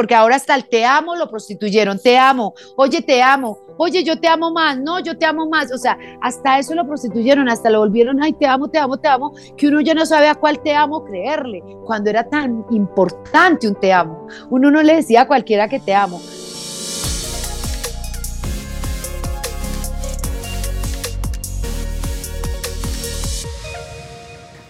porque ahora hasta el te amo lo prostituyeron, te amo, oye, te amo, oye, yo te amo más, no, yo te amo más, o sea, hasta eso lo prostituyeron, hasta lo volvieron, ay, te amo, te amo, te amo, que uno ya no sabe a cuál te amo creerle, cuando era tan importante un te amo, uno no le decía a cualquiera que te amo.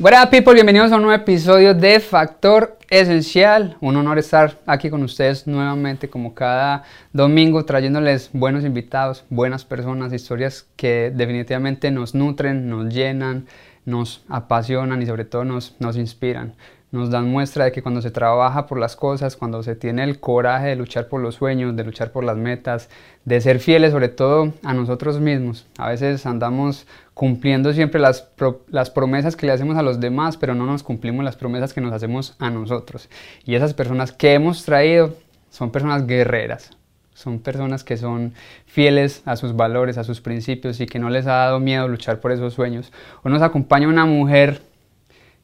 Buenas people, bienvenidos a un nuevo episodio de Factor Esencial. Un honor estar aquí con ustedes nuevamente como cada domingo trayéndoles buenos invitados, buenas personas, historias que definitivamente nos nutren, nos llenan, nos apasionan y sobre todo nos, nos inspiran nos dan muestra de que cuando se trabaja por las cosas, cuando se tiene el coraje de luchar por los sueños, de luchar por las metas, de ser fieles sobre todo a nosotros mismos. A veces andamos cumpliendo siempre las, las promesas que le hacemos a los demás, pero no nos cumplimos las promesas que nos hacemos a nosotros. Y esas personas que hemos traído son personas guerreras, son personas que son fieles a sus valores, a sus principios y que no les ha dado miedo luchar por esos sueños. Hoy nos acompaña una mujer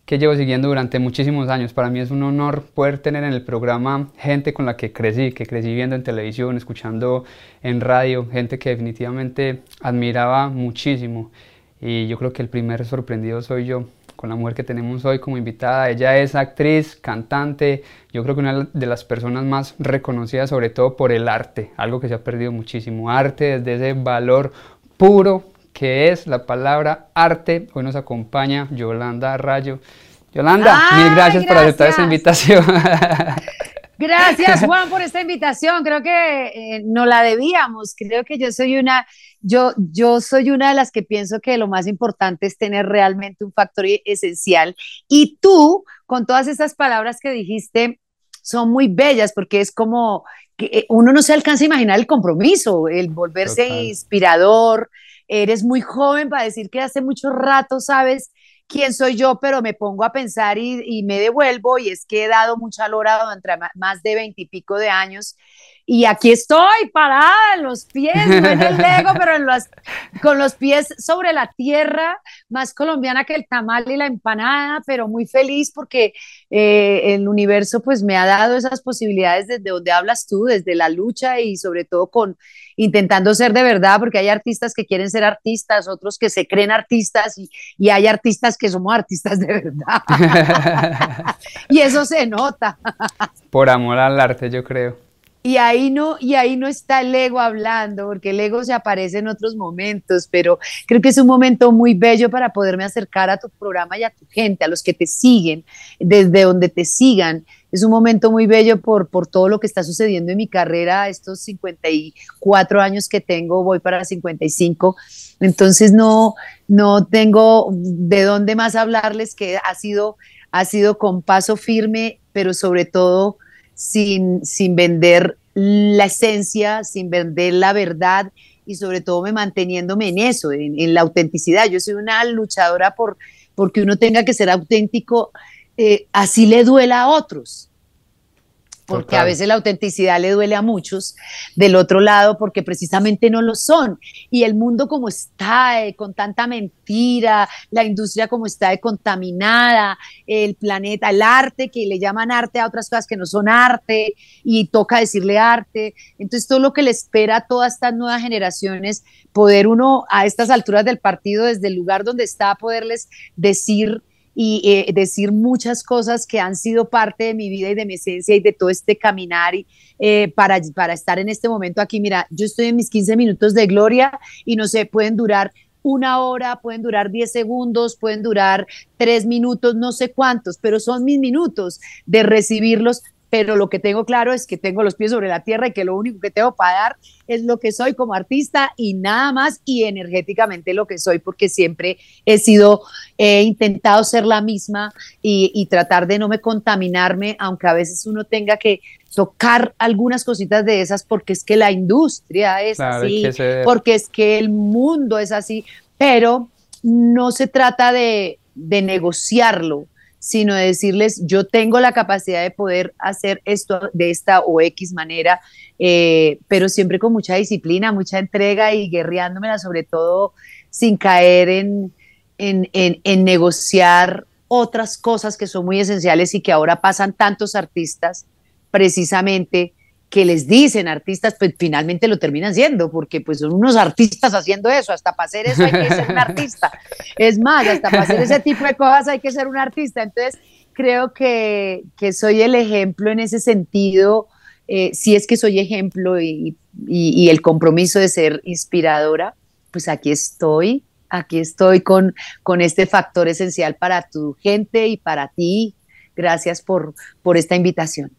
que llevo siguiendo durante muchísimos años. Para mí es un honor poder tener en el programa gente con la que crecí, que crecí viendo en televisión, escuchando en radio, gente que definitivamente admiraba muchísimo. Y yo creo que el primer sorprendido soy yo con la mujer que tenemos hoy como invitada. Ella es actriz, cantante, yo creo que una de las personas más reconocidas sobre todo por el arte, algo que se ha perdido muchísimo. Arte desde ese valor puro que es la palabra arte. Hoy nos acompaña Yolanda Rayo. Yolanda, mil gracias, por aceptar esta invitación. Gracias Juan por esta invitación. Creo que eh, no la debíamos. Creo que yo soy una, yo, yo soy una de las que pienso que lo más importante es tener realmente un factor esencial. Y tú, con todas estas palabras que dijiste, son muy bellas porque es como que eh, uno no se alcanza a imaginar el compromiso, el volverse inspirador, eres muy joven para decir que hace mucho rato sabes quién soy yo, pero me pongo a pensar y, me devuelvo y es que he dado mucha lora durante más de veintipico de años y aquí estoy parada en los pies, no en el Lego, pero en los, con los pies sobre la tierra, más colombiana que el tamal y la empanada, pero muy feliz porque eh, el universo pues me ha dado esas posibilidades desde donde hablas tú, desde la lucha y sobre todo con intentando ser de verdad, porque hay artistas que quieren ser artistas, otros que se creen artistas y, y hay artistas que somos artistas de verdad. y eso se nota. Por amor al arte, yo creo. Y ahí no, y ahí no está el ego hablando, porque el ego se aparece en otros momentos, pero creo que es un momento muy bello para poderme acercar a tu programa y a tu gente, a los que te siguen, desde donde te sigan. Es un momento muy bello por, por todo lo que está sucediendo en mi carrera, estos 54 años que tengo, voy para 55. Entonces no, no tengo de dónde más hablarles que ha sido, ha sido con paso firme, pero sobre todo sin, sin vender la esencia, sin vender la verdad y sobre todo me manteniéndome en eso, en, la autenticidad. Yo soy una luchadora por porque uno tenga que ser auténtico, eh, así le duela a otros porque a veces la autenticidad le duele a muchos del otro lado porque precisamente no lo son. Y el mundo como está, eh, con tanta mentira, la industria como está de contaminada, el planeta, el arte, que le llaman arte a otras cosas que no son arte y toca decirle arte. Entonces todo lo que le espera a todas estas nuevas generaciones, poder uno a estas alturas del partido, desde el lugar donde está, poderles decir y eh, decir muchas cosas que han sido parte de mi vida y de mi esencia y de todo este caminar y, eh, para, para estar en este momento aquí. Mira, yo estoy en mis 15 minutos de gloria y no sé, pueden durar una hora, pueden durar 10 segundos, pueden durar 3 minutos, no sé cuántos, pero son mis minutos de recibirlos pero lo que tengo claro es que tengo los pies sobre la tierra y que lo único que tengo para dar es lo que soy como artista y nada más y energéticamente lo que soy porque siempre he sido, he intentado ser la misma y, tratar de no me contaminarme, aunque a veces uno tenga que tocar algunas cositas de esas porque es que la industria es así, porque es que el mundo es así, pero no se trata de, de negociarlo, sino de decirles, yo tengo la capacidad de poder hacer esto de esta o X manera, eh, pero siempre con mucha disciplina, mucha entrega y guerreándomela, sobre todo sin caer en, en, negociar otras cosas que son muy esenciales y que ahora pasan tantos artistas precisamente que les dicen artistas, pues finalmente lo terminan siendo, porque pues son unos artistas haciendo eso, hasta para hacer eso hay que ser un artista. Es más, hasta para hacer ese tipo de cosas hay que ser un artista. Entonces, creo que, que soy el ejemplo en ese sentido, eh, si es que soy ejemplo y, y, el compromiso de ser inspiradora, pues aquí estoy, aquí estoy con, con este factor esencial para tu gente y para ti. Gracias por, por esta invitación.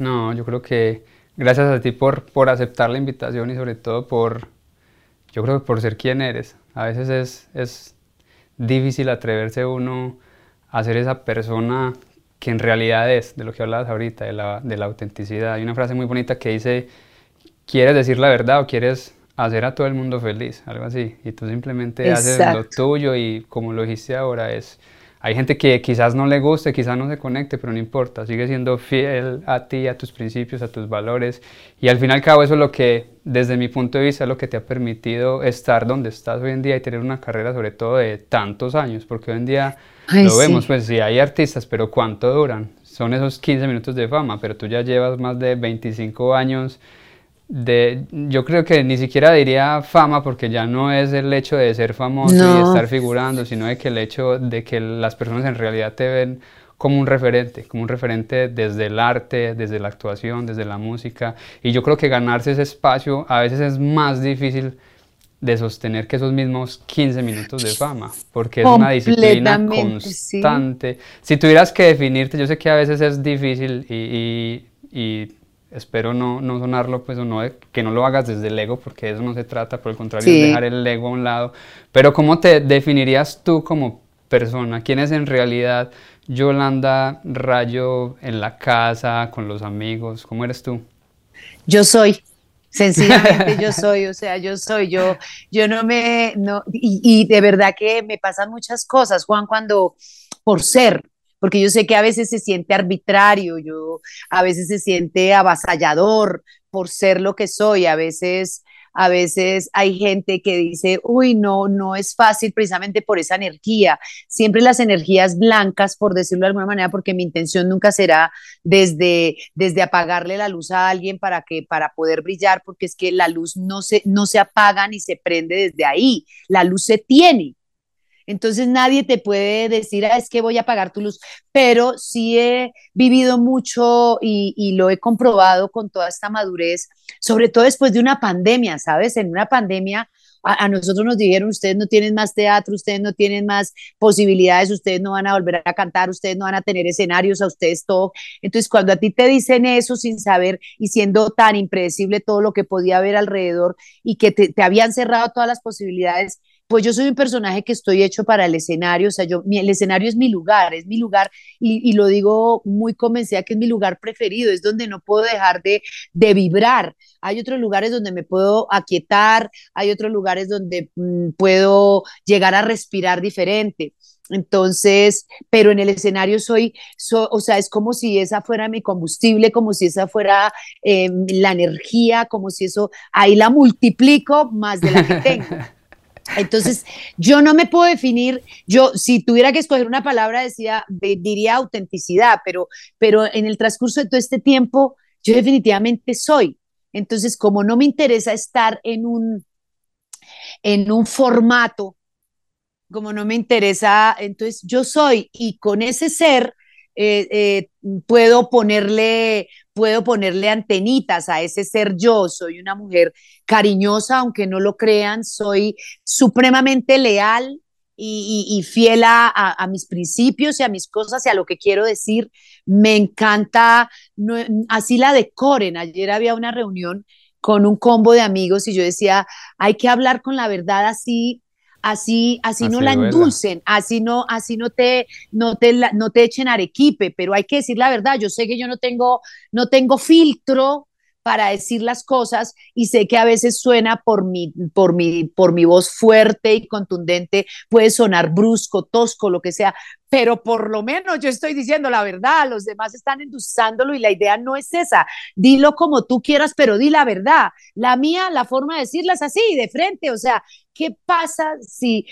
No, yo creo que gracias a ti por, por aceptar la invitación y sobre todo por, yo creo que por ser quien eres. A veces es, es difícil atreverse uno a ser esa persona que en realidad es, de lo que hablabas ahorita, de la, de la autenticidad. Hay una frase muy bonita que dice, ¿quieres decir la verdad o quieres hacer a todo el mundo feliz? Algo así. Y tú simplemente haces lo tuyo y como lo dijiste ahora es hay gente que quizás no le guste, quizás no se conecte, pero no importa, sigue siendo fiel a ti, a tus principios, a tus valores. Y al fin y al cabo eso es lo que, desde mi punto de vista, es lo que te ha permitido estar donde estás hoy en día y tener una carrera sobre todo de tantos años, porque hoy en día lo vemos, pues sí, hay artistas, pero ¿cuánto duran? Son esos 15 minutos de fama, pero tú ya llevas más de 25 años de, yo creo que ni siquiera diría fama porque ya no es el hecho de ser famoso y estar figurando, sino de que el hecho de que las personas en realidad te ven como un referente, como un referente desde el arte, desde la actuación, desde la música. Y yo creo que ganarse ese espacio a veces es más difícil de sostener que esos mismos 15 minutos de fama, porque es una disciplina constante. Si tuvieras que definirte, yo sé que a veces es difícil y, y espero no, no sonarlo, pues o no, que no lo hagas desde el ego, porque eso no se trata, por el contrario, es dejar el ego a un lado. Pero ¿cómo te definirías tú como persona? ¿Quién es en realidad Yolanda Rayo en la casa, con los amigos? ¿Cómo eres tú? Yo soy, sencillamente yo soy, o sea, yo soy, yo, yo no me, no, y, y de verdad que me pasan muchas cosas, Juan, cuando por ser, porque yo sé que a veces se siente arbitrario, yo a veces se siente avasallador por ser lo que soy, a veces a veces hay gente que dice, uy, no, no es fácil precisamente por esa energía. Siempre las energías blancas, por decirlo de alguna manera, porque mi intención nunca será desde, desde apagarle la luz a alguien para, que, para poder brillar, porque es que la luz no se, no se apaga ni se prende desde ahí, la luz se tiene. Entonces nadie te puede decir, ah, es que voy a pagar tu luz, pero sí he vivido mucho y, lo he comprobado con toda esta madurez, sobre todo después de una pandemia, ¿sabes? En una pandemia a, nosotros nos dijeron, ustedes no tienen más teatro, ustedes no tienen más posibilidades, ustedes no van a volver a cantar, ustedes no van a tener escenarios, a ustedes todo. Entonces, cuando a ti te dicen eso sin saber y siendo tan impredecible todo lo que podía haber alrededor y que te, te habían cerrado todas las posibilidades, pues yo soy un personaje que estoy hecho para el escenario, o sea, yo, el escenario es mi lugar, es mi lugar, y, lo digo muy convencida que es mi lugar preferido, es donde no puedo dejar de, de vibrar. Hay otros lugares donde me puedo aquietar, hay otros lugares donde mm, puedo llegar a respirar diferente. Entonces, pero en el escenario soy, o sea, es como si esa fuera mi combustible, como si esa fuera em, la energía, como si eso, ahí la multiplico más de la que tengo. Entonces, yo no me puedo definir, yo si tuviera que escoger una palabra decía, diría autenticidad, pero, pero en el transcurso de todo este tiempo, yo definitivamente soy. Entonces, como no me interesa estar en un, en un formato, como no me interesa, entonces yo soy y con ese ser eh, eh, puedo ponerle, puedo ponerle antenitas a ese ser yo. Soy una mujer cariñosa, aunque no lo crean, soy supremamente leal y, fiel a, mis principios y a mis cosas y a lo que quiero decir. Me encanta, así la decoren. Ayer había una reunión con un combo de amigos y yo decía, hay que hablar con la verdad así así, así, no la endulcen, así no, así no te, no te, no te echen arequipe, pero hay que decir la verdad. Yo sé que yo no tengo, no tengo filtro para decir las cosas y sé que a veces suena por mi, por mi, por mi voz fuerte y contundente, puede sonar brusco, tosco, lo que sea, pero por lo menos yo estoy diciendo la verdad, los demás están endusándolo y la idea no es esa. Dilo como tú quieras, pero di la verdad. La mía, la forma de decirla es así, de frente, o sea, ¿qué pasa si...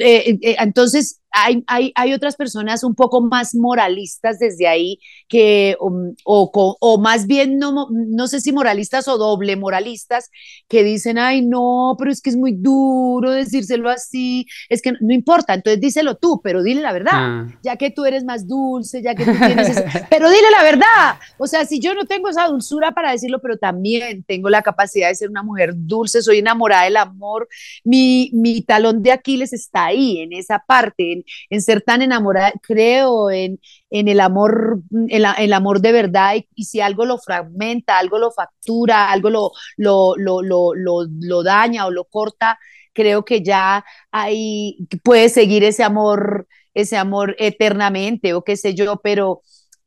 Eh, eh, entonces, hay, hay, hay, otras personas un poco más moralistas desde ahí, que, um, o, o, más bien, no, no sé si moralistas o doble moralistas, que dicen, ay, no, pero es que es muy duro decírselo así, es que no, importa, entonces díselo tú, pero dile la verdad, ah. ya que tú eres más dulce, ya que tú tienes... pero dile la verdad, o sea, si yo no tengo esa dulzura para decirlo, pero también tengo la capacidad de ser una mujer dulce, soy enamorada del amor, mi, mi talón de Aquiles está ahí, en esa parte, en, ser tan enamorada, creo en, en el amor, en el amor de verdad, y, si algo lo fragmenta, algo lo factura, algo lo, lo, lo, lo, lo daña o lo corta, creo que ya ahí puede seguir ese amor, ese amor eternamente o qué sé yo, pero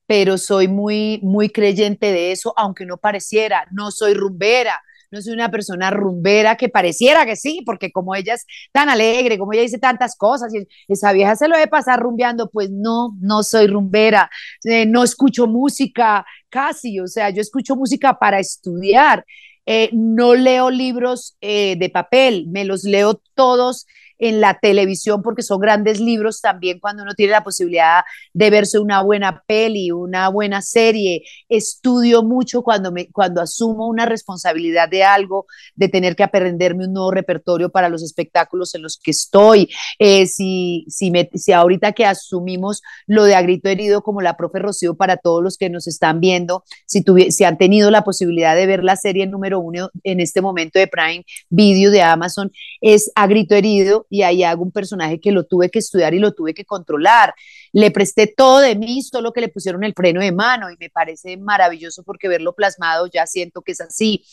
pero soy muy, muy creyente de eso, aunque no pareciera, no soy rumbera, no soy una persona rumbera que pareciera que sí, porque como ella es tan alegre, como ella dice tantas cosas, y esa vieja se lo debe pasar rumbeando, pues no, no soy rumbera, eh, no escucho música casi, o sea, yo escucho música para estudiar, eh, no leo libros eh, de papel, me los leo todos en la televisión porque son grandes libros también cuando uno tiene la posibilidad de verse una buena peli, una buena serie. Estudio mucho cuando, me, cuando asumo una responsabilidad de algo, de tener que aprenderme un nuevo repertorio para los espectáculos en los que estoy. Eh, si, si, me, si ahorita que asumimos lo de Agrito Herido como la profe Rocío para todos los que nos están viendo, si, si han tenido la posibilidad de ver la serie número uno en este momento de Prime Video de Amazon, es Agrito Herido y ahí hago un personaje que lo tuve que estudiar y lo tuve que controlar. Le presté todo de mí, solo que le pusieron el freno de mano y me parece maravilloso porque verlo plasmado ya siento que es así.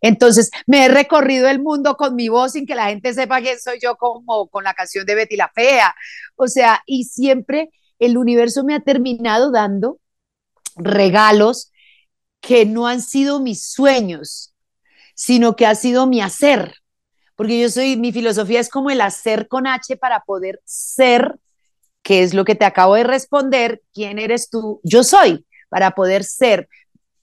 Entonces, me he recorrido el mundo con mi voz sin que la gente sepa quién soy yo como con la canción de Betty la Fea. O sea, y siempre el universo me ha terminado dando regalos que no han sido mis sueños, sino que ha sido mi hacer porque yo soy, mi filosofía es como el hacer con H para poder ser, que es lo que te acabo de responder, quién eres tú, yo soy, para poder ser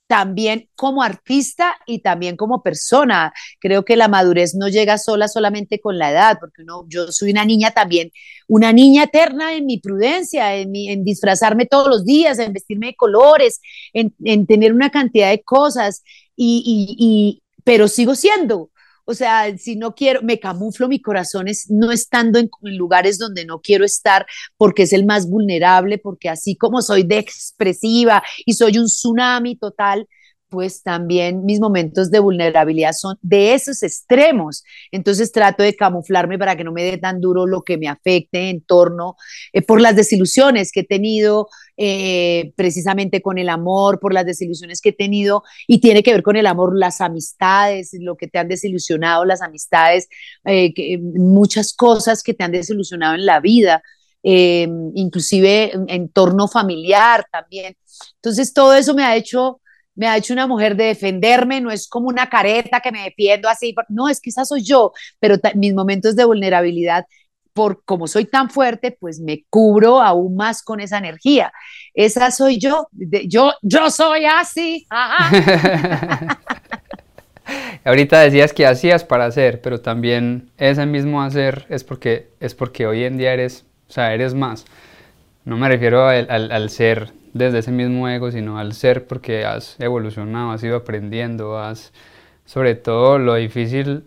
también como artista y también como persona. Creo que la madurez no llega sola solamente con la edad, porque no, yo soy una niña también, una niña eterna en mi prudencia, en, en disfrazarme todos los días, en vestirme de colores, en, en tener una cantidad de cosas, y, y, y, pero sigo siendo. O sea, si no quiero, me camuflo mi corazón es no estando en, lugares donde no quiero estar porque es el más vulnerable, porque así como soy de expresiva y soy un tsunami total, pues también mis momentos de vulnerabilidad son de esos extremos. Entonces trato de camuflarme para que no me dé tan duro lo que me afecte en torno eh, por las desilusiones que he tenido eh, precisamente con el amor, por las desilusiones que he tenido y tiene que ver con el amor, las amistades, lo que te han desilusionado, las amistades, eh, muchas cosas que te han desilusionado en la vida. inclusive entorno familiar también. Entonces todo eso me ha hecho me ha hecho una mujer de defenderme, no es como una careta que me defiendo así, no, es que esa soy yo, pero mis momentos de vulnerabilidad, por como soy tan fuerte, pues me cubro aún más con esa energía. Esa soy yo, yo, yo soy así. Ahorita decías que hacías para hacer, pero también ese mismo hacer es porque, es porque hoy en día eres, o sea, eres más. No me refiero al, al ser desde ese mismo ego, sino al ser porque has evolucionado, has ido aprendiendo, has, sobre todo lo difícil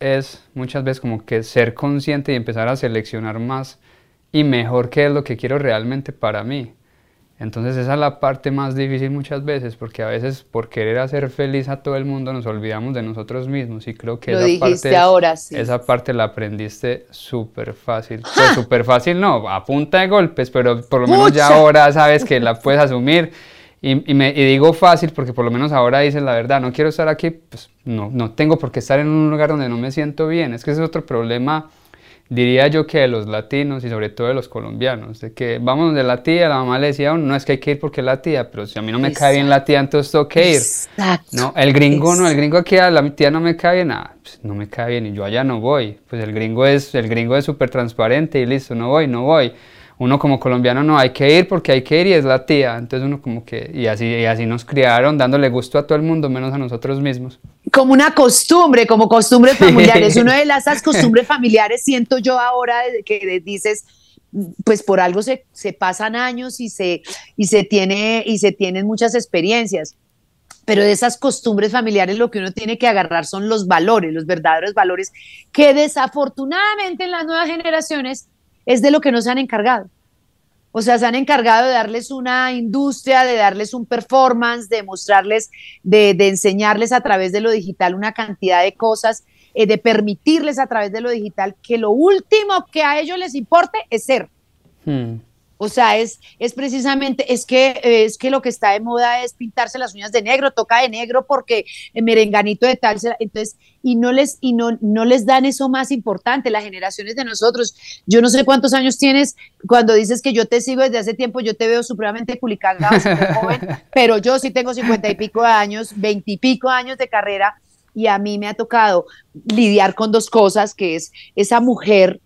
es muchas veces como que ser consciente y empezar a seleccionar más y mejor qué es lo que quiero realmente para mí. Entonces esa es la parte más difícil muchas veces, porque a veces por querer hacer feliz a todo el mundo nos olvidamos de nosotros mismos y creo que esa, parte, ahora, sí. esa parte la aprendiste súper fácil. Pues súper fácil no, a punta de golpes, pero por lo menos ya ahora sabes que la puedes asumir. Y, me, y digo fácil porque por lo menos ahora dices la verdad, no quiero estar aquí, pues no, no tengo por qué estar en un lugar donde no me siento bien. Es que ese es otro problema diría yo que de los latinos y sobre todo de los colombianos, de que vamos de la tía, la mamá le decía, no es que hay que ir porque es la tía, pero si a mí no me cae bien la tía, entonces tengo que ir. Exacto. No, el gringo no, el gringo aquí a la tía no me cae bien, ah, pues no me cae bien y yo allá no voy. Pues el gringo es el gringo es súper transparente y listo, no voy, no voy. Uno como colombiano no hay que ir porque hay que ir y es la tía. Entonces uno como que, y así, y así nos criaron, dándole gusto a todo el mundo, menos a nosotros mismos. Como una costumbre, como costumbres familiares. Una de las costumbres familiares siento yo ahora que dices, pues por algo se, se, pasan años y se, y, se tiene, y se tienen muchas experiencias. Pero de esas costumbres familiares lo que uno tiene que agarrar son los valores, los verdaderos valores, que desafortunadamente en las nuevas generaciones es de lo que nos han encargado. O sea, se han encargado de darles una industria, de darles un performance, de mostrarles, de, enseñarles a través de lo digital una cantidad de cosas, eh, de permitirles a través de lo digital que lo último que a ellos les importe es ser. Hmm. O sea, es, es precisamente, es que, es que lo que está de moda es pintarse las uñas de negro, toca de negro porque el merenganito de tal, entonces, y no les, y no, no les dan eso más importante, las generaciones de nosotros. Yo no sé cuántos años tienes, cuando dices que yo te sigo desde hace tiempo, yo te veo supremamente joven, pero yo sí tengo cincuenta y pico de años, veintipico años de carrera, y a mí me ha tocado lidiar con dos cosas, que es esa mujer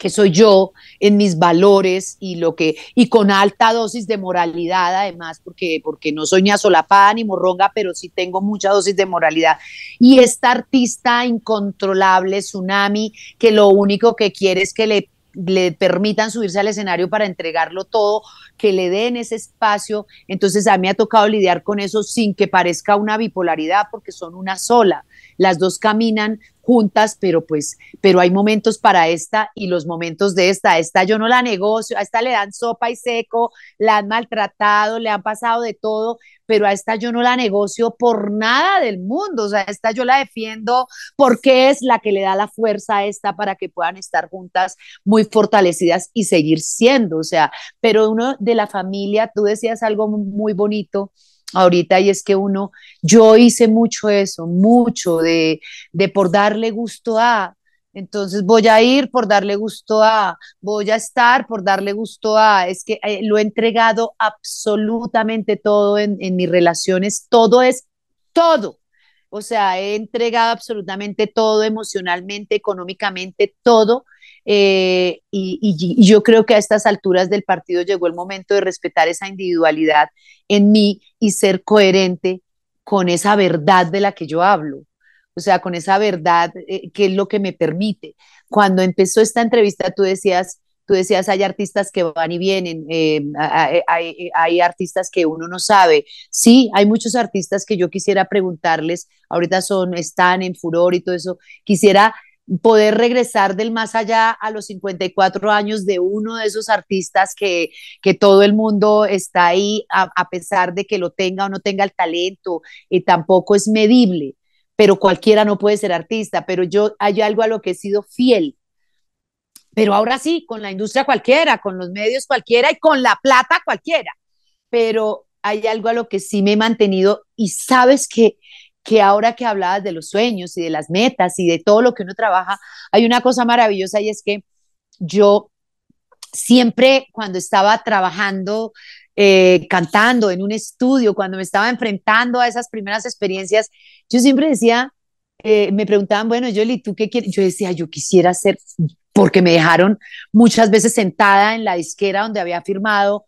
que soy yo en mis valores y lo que y con alta dosis de moralidad además porque porque no soy ni asolapada ni morronga pero sí tengo mucha dosis de moralidad y esta artista incontrolable tsunami que lo único que quiere es que le le permitan subirse al escenario para entregarlo todo, que le den ese espacio. Entonces a mí ha tocado lidiar con eso sin que parezca una bipolaridad, porque son una sola. Las dos caminan juntas, pero pues, pero hay momentos para esta y los momentos de esta. Esta yo no la negocio, a esta le dan sopa y seco, la han maltratado, le han pasado de todo, pero a esta yo no la negocio por nada del mundo. O sea, esta yo la defiendo porque es la que le da la fuerza a esta para que puedan estar juntas muy fortalecidas y seguir siendo. O sea, pero uno de la familia, tú decías algo muy bonito ahorita y es que uno, yo hice mucho eso, mucho de, de por darle gusto a, entonces voy a ir por darle gusto a, voy a estar por darle gusto a, es que eh, lo he entregado absolutamente todo en, en mis relaciones, todo es todo. O sea, he entregado absolutamente todo emocionalmente, económicamente, todo eh, y, yo creo que a estas alturas del partido llegó el momento de respetar esa individualidad en mí y ser coherente con esa verdad de la que yo hablo. O sea, con esa verdad eh, que es lo que me permite. Cuando empezó esta entrevista, tú decías, tú decías, hay artistas que van y vienen, eh, hay, hay, artistas que uno no sabe. Sí, hay muchos artistas que yo quisiera preguntarles, ahorita son, están en furor y todo eso, quisiera poder regresar del más allá a los 54 años de uno de esos artistas que, que todo el mundo está ahí, a, pesar de que lo tenga o no tenga el talento, y tampoco es medible, pero cualquiera no puede ser artista, pero yo hay algo a lo que he sido fiel. Pero ahora sí, con la industria cualquiera, con los medios cualquiera y con la plata cualquiera. Pero hay algo a lo que sí me he mantenido y sabes que que ahora que hablabas de los sueños y de las metas y de todo lo que uno trabaja, hay una cosa maravillosa y es que yo siempre cuando estaba trabajando, eh, cantando en un estudio, cuando me estaba enfrentando a esas primeras experiencias, yo siempre decía, eh, me preguntaban, bueno, Yoli, ¿tú qué quieres? Yo decía, yo quisiera ser, porque me dejaron muchas veces sentada en la disquera donde había firmado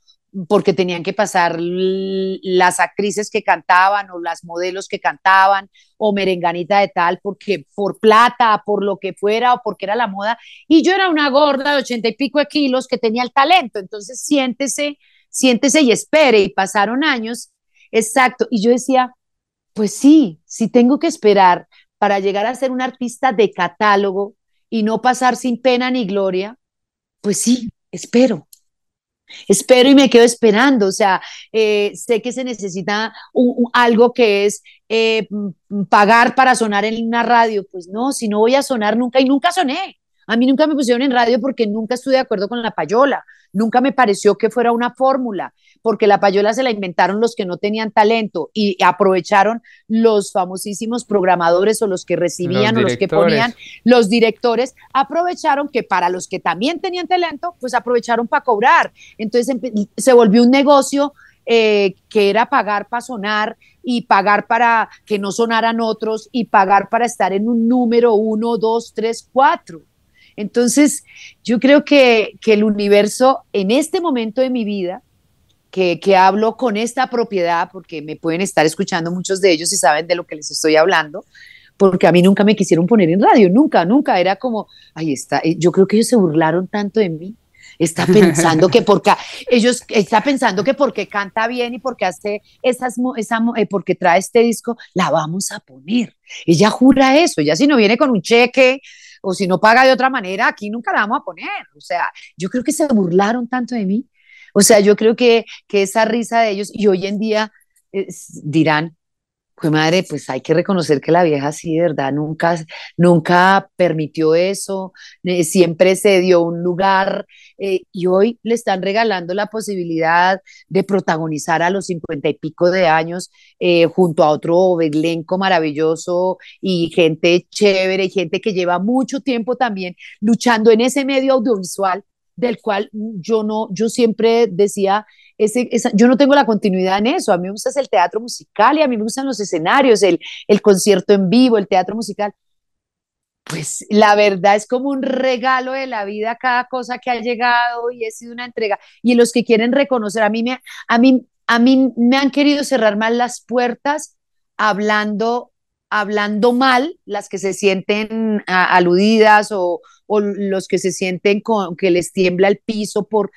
porque tenían que pasar las actrices que cantaban o las modelos que cantaban o merenganita de tal, porque por plata, por lo que fuera o porque era la moda. Y yo era una gorda de ochenta y pico de kilos que tenía el talento. Entonces siéntese, siéntese y espere. Y pasaron años, exacto. Y yo decía, pues sí, si tengo que esperar para llegar a ser un artista de catálogo y no pasar sin pena ni gloria, pues sí, espero espero y me quedo esperando, o sea, eh, sé que se necesita algo que es eh, pagar para sonar en una radio, pues no, si no voy a sonar nunca y nunca soné. A mí nunca me pusieron en radio porque nunca estuve de acuerdo con la payola, nunca me pareció que fuera una fórmula, porque la payola se la inventaron los que no tenían talento y aprovecharon los famosísimos programadores o los que recibían o los que ponían, los directores, aprovecharon que para los que también tenían talento, pues aprovecharon para cobrar. Entonces se volvió un negocio eh, que era pagar para sonar y pagar para que no sonaran otros y pagar para estar en un número uno, dos, tres, cuatro. Entonces, yo creo que, que el universo en este momento de mi vida, que, hablo con esta propiedad, porque me pueden estar escuchando muchos de ellos y saben de lo que les estoy hablando, porque a mí nunca me quisieron poner en radio, nunca, nunca, era como, ahí está, eh, yo creo que ellos se burlaron tanto de mí, está pensando que porque ellos está pensando que porque canta bien y porque hace esas esa, eh, porque trae este disco la vamos a poner. Ella jura eso ella si no viene con un cheque o si no paga de otra manera aquí nunca la vamos a poner. O sea yo creo que se burlaron tanto de mí o sea yo creo que que esa risa de ellos y hoy en día dirán pues madre, pues hay que reconocer que la vieja sí, de verdad, nunca, nunca permitió eso, eh, siempre se dio un lugar eh, y hoy le están regalando la posibilidad de protagonizar a los cincuenta y pico de años eh, junto a otro elenco maravilloso y gente chévere, gente que lleva mucho tiempo también luchando en ese medio audiovisual del cual yo no, yo siempre decía, ese, yo no tengo la continuidad en eso, a mí me gusta el teatro musical y a mí me gustan los escenarios, el, el concierto en vivo, el teatro musical. Pues la verdad es como un regalo de la vida cada cosa que ha llegado y ha sido una entrega. Y los que quieren reconocer, a mí me, a mí, a mí me han querido cerrar más las puertas hablando hablando mal, las que se sienten aludidas o, o, los que se sienten con, que les tiembla el piso por,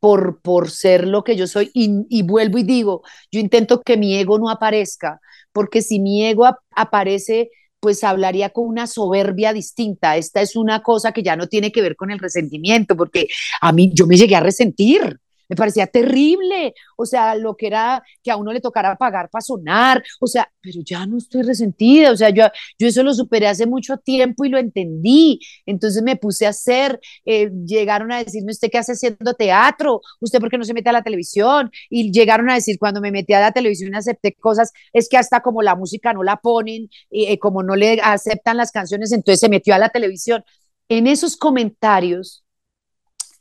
por, por ser lo que yo soy. Y, vuelvo y digo, yo intento que mi ego no aparezca, porque si mi ego aparece, pues hablaría con una soberbia distinta. Esta es una cosa que ya no tiene que ver con el resentimiento, porque a mí yo me llegué a resentir me parecía terrible, o sea, lo que era que a uno le tocara pagar para sonar, o sea, pero ya no estoy resentida, o sea, yo, yo eso lo superé hace mucho tiempo y lo entendí, entonces me puse a hacer, eh, llegaron a decirme, ¿usted qué hace haciendo teatro? ¿Usted por qué no se mete a la televisión? Y llegaron a decir, cuando me metí a la televisión y acepté cosas, es que hasta como la música no la ponen, eh, como no le aceptan las canciones, entonces se metió a la televisión. En esos comentarios,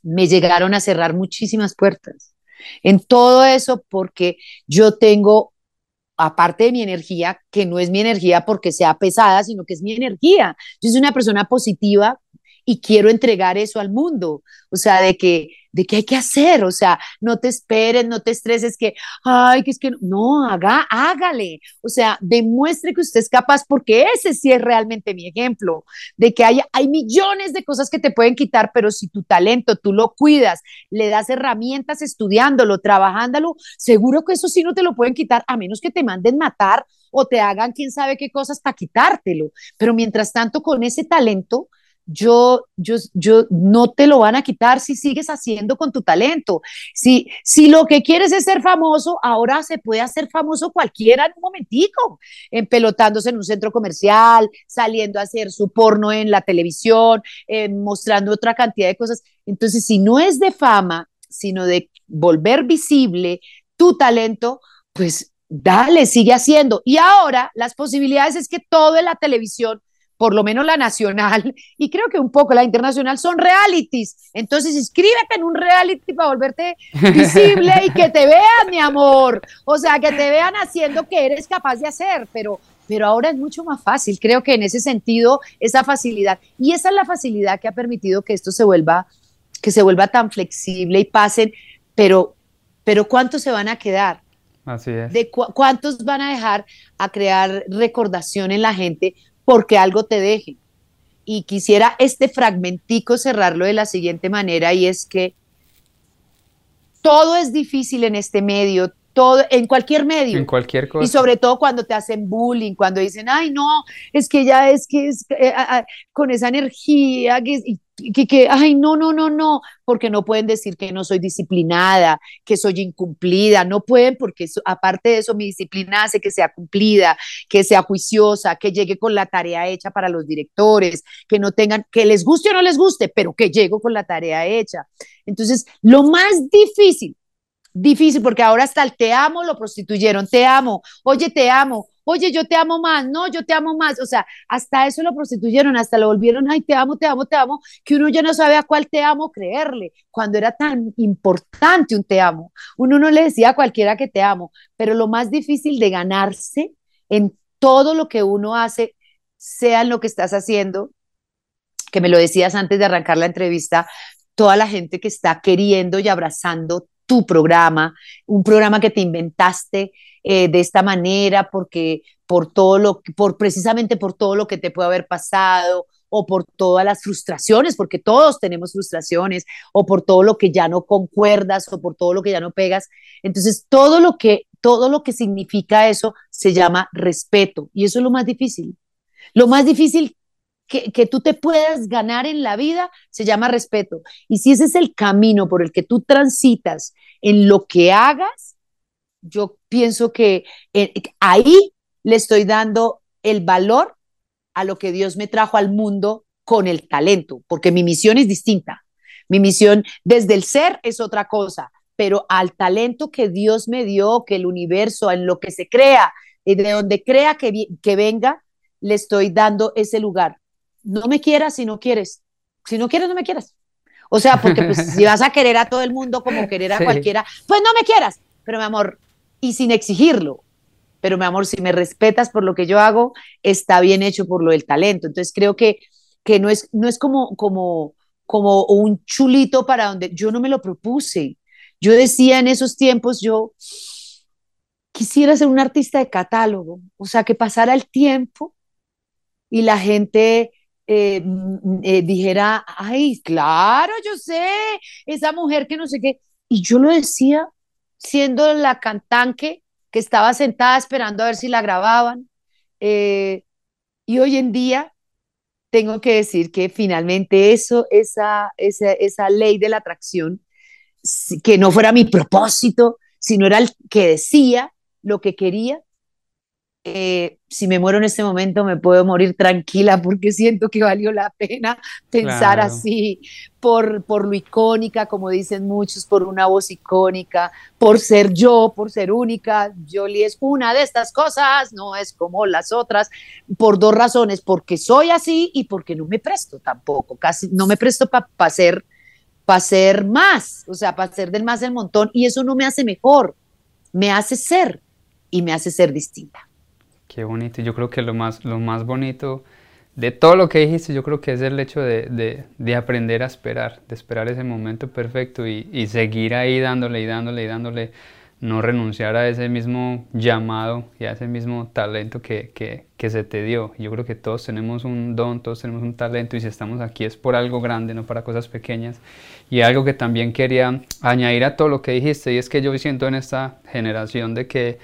me llegaron a cerrar muchísimas puertas. En todo eso porque yo tengo, aparte de mi energía, que no es mi energía porque sea pesada, sino que es mi energía. Yo soy una persona positiva y quiero entregar eso al mundo. O sea, de que de qué hay que hacer, o sea, no te esperes, no te estreses que, ay, que es que no, haga, hágale, o sea, demuestre que usted es capaz porque ese sí es realmente mi ejemplo, de que hay, hay millones de cosas que te pueden quitar, pero si tu talento tú lo cuidas, le das herramientas estudiándolo, trabajándolo, seguro que eso sí no te lo pueden quitar, a menos que te manden matar o te hagan quién sabe qué cosas para quitártelo, pero mientras tanto con ese talento, yo, yo, yo no te lo van a quitar si sigues haciendo con tu talento. Si, si lo que quieres es ser famoso, ahora se puede hacer famoso cualquiera en un momentico, empelotándose en un centro comercial, saliendo a hacer su porno en la televisión, eh, mostrando otra cantidad de cosas. Entonces, si no es de fama, sino de volver visible tu talento, pues dale, sigue haciendo. Y ahora las posibilidades es que todo en la televisión por lo menos la nacional y creo que un poco la internacional son realities. Entonces inscríbete en un reality para volverte visible y que te vean, mi amor. O sea, que te vean haciendo que eres capaz de hacer, pero pero ahora es mucho más fácil. Creo que en ese sentido, esa facilidad, y esa es la facilidad que ha permitido que esto se vuelva, que se vuelva tan flexible y pasen, pero, pero ¿cuántos se van a quedar? Así es. ¿De cuántos van a dejar a crear recordación en la gente? Porque algo te deje. Y quisiera este fragmentico cerrarlo de la siguiente manera y es que todo es difícil en este medio, todo, en cualquier medio. En cualquier cosa. Y sobre todo cuando te hacen bullying, cuando dicen, ay, no, es que ya es que es eh, con esa energía, que, que, que, ay, no, no, no, no, porque no pueden decir que no soy disciplinada, que soy incumplida, no pueden porque aparte de eso mi disciplina hace que sea cumplida, que sea juiciosa, que llegue con la tarea hecha para los directores, que no tengan, que les guste o no les guste, pero que llego con la tarea hecha. Entonces, lo más difícil difícil porque ahora hasta el te amo lo prostituyeron, te amo, oye, te amo, oye, yo te amo más, no, yo te amo más, o sea, hasta eso lo prostituyeron, hasta lo volvieron, ay, te amo, te amo, te amo, que uno ya no sabe a cuál te amo creerle, cuando era tan importante un te amo. Uno no le decía a cualquiera que te amo, pero lo más difícil de ganarse en todo lo que uno hace, sea en lo que estás haciendo, que me lo decías antes de arrancar la entrevista, toda la gente que está queriendo y abrazando tu programa, un programa que te inventaste eh, de esta manera porque por todo lo por precisamente por todo lo que te puede haber pasado o por todas las frustraciones, porque todos tenemos frustraciones, o por todo lo que ya no concuerdas, o por todo lo que ya no pegas. Entonces, todo lo que, todo lo que significa eso se llama respeto, y eso es lo más difícil. Lo más difícil que, tú te puedas ganar en la vida se llama respeto. Y si ese es el camino por el que tú transitas en lo que hagas, yo pienso que eh, ahí le estoy dando el valor a lo que Dios me trajo al mundo con el talento, porque mi misión es distinta. Mi misión desde el ser es otra cosa, pero al talento que Dios me dio, que el universo, en lo que se crea, y de donde crea que, que venga, le estoy dando ese lugar. No me quieras si no quieres. Si no quieres, no me quieras. O sea, porque pues, si vas a querer a todo el mundo como querer a cualquiera, pues no me quieras. Pero mi amor, y sin exigirlo, pero mi amor, si me respetas por lo que yo hago, está bien hecho por lo del talento. Entonces creo que, que no, es, no es como, como, como un chulito para donde yo no me lo propuse. Yo decía en esos tiempos, yo quisiera ser un artista de catálogo, o sea, que pasara el tiempo y la gente eh, mm, eh, dijera, ay, claro, yo sé, esa mujer que no sé qué. Y yo lo decía siendo la cantante que estaba sentada esperando a ver si la grababan. Eh, y hoy en día tengo que decir que finalmente eso, esa, esa, esa ley de la atracción, que no fuera mi propósito, sino era el que decía lo que quería, eh, si me muero en este momento me puedo morir tranquila porque siento que valió la pena pensar así, por, por lo icónica, como dicen muchos, por una voz icónica, por ser yo, por ser única. Jolie es una de estas cosas, no es como las otras, por dos razones, porque soy así y porque no me presto tampoco, casi no me presto para ser, para ser más, o sea, para ser del más del montón, y eso no me hace mejor, me hace ser y me hace ser distinta. Qué bonito. Yo creo que lo más, lo más bonito de todo lo que dijiste, yo creo que es el hecho de, de, aprender a esperar, de esperar ese momento perfecto y, y, seguir ahí dándole y dándole y dándole, no renunciar a ese mismo llamado y a ese mismo talento que, que, que, se te dio. Yo creo que todos tenemos un don, todos tenemos un talento y si estamos aquí es por algo grande, no para cosas pequeñas. Y algo que también quería añadir a todo lo que dijiste y es que yo siento en esta generación de que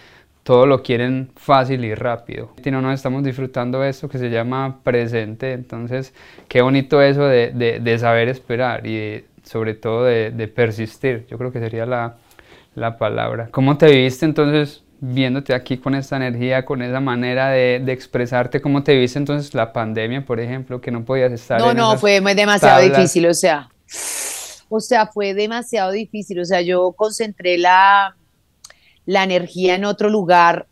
todo lo quieren fácil y rápido. Y no nos estamos disfrutando de esto que se llama presente, entonces qué bonito eso de, de, saber esperar y sobre todo de, de, persistir, yo creo que sería la, la, palabra. ¿Cómo te viviste entonces viéndote aquí con esta energía, con esa manera de, expresarte? ¿Cómo te viviste entonces la pandemia, por ejemplo, que no podías estar? No, no, fue demasiado difícil, o sea, o sea, fue demasiado difícil, o sea, yo concentré la la energía en otro lugar,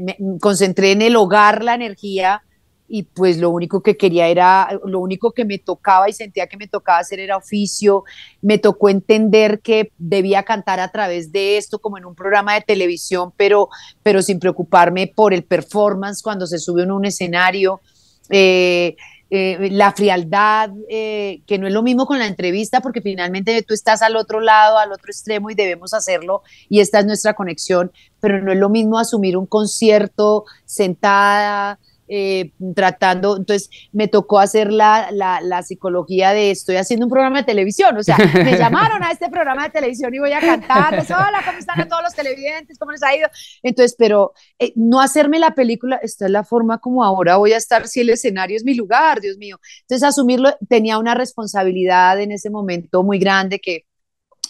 me concentré en el hogar la energía y pues lo único que quería era, lo único que me tocaba y sentía que me tocaba hacer era oficio, me tocó entender que debía cantar a través de esto como en un programa de televisión, pero, pero sin preocuparme por el performance cuando se sube en un escenario. Eh, eh, la frialdad, eh, que no es lo mismo con la entrevista, porque finalmente tú estás al otro lado, al otro extremo y debemos hacerlo y esta es nuestra conexión, pero no es lo mismo asumir un concierto sentada, eh, tratando, entonces me tocó hacer la, la, psicología de estoy haciendo un programa de televisión, o sea, me llamaron a este programa de televisión y voy a cantarles, hola, ¿cómo están a todos los televidentes? ¿Cómo les ha ido? Entonces, pero eh, no hacerme la película, esta es la forma como ahora voy a estar si el escenario es mi lugar, Dios mío. Entonces, asumirlo, tenía una responsabilidad en ese momento muy grande que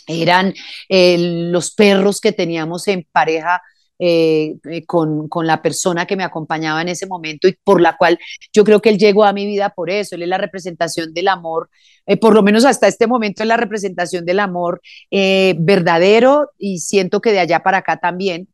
eran eh, los perros que teníamos en pareja eh, eh, con, con, la persona que me acompañaba en ese momento y por la cual yo creo que él llegó a mi vida por eso, él es la representación del amor, eh, por lo menos hasta este momento es la representación del amor verdadero y siento que de allá para acá también,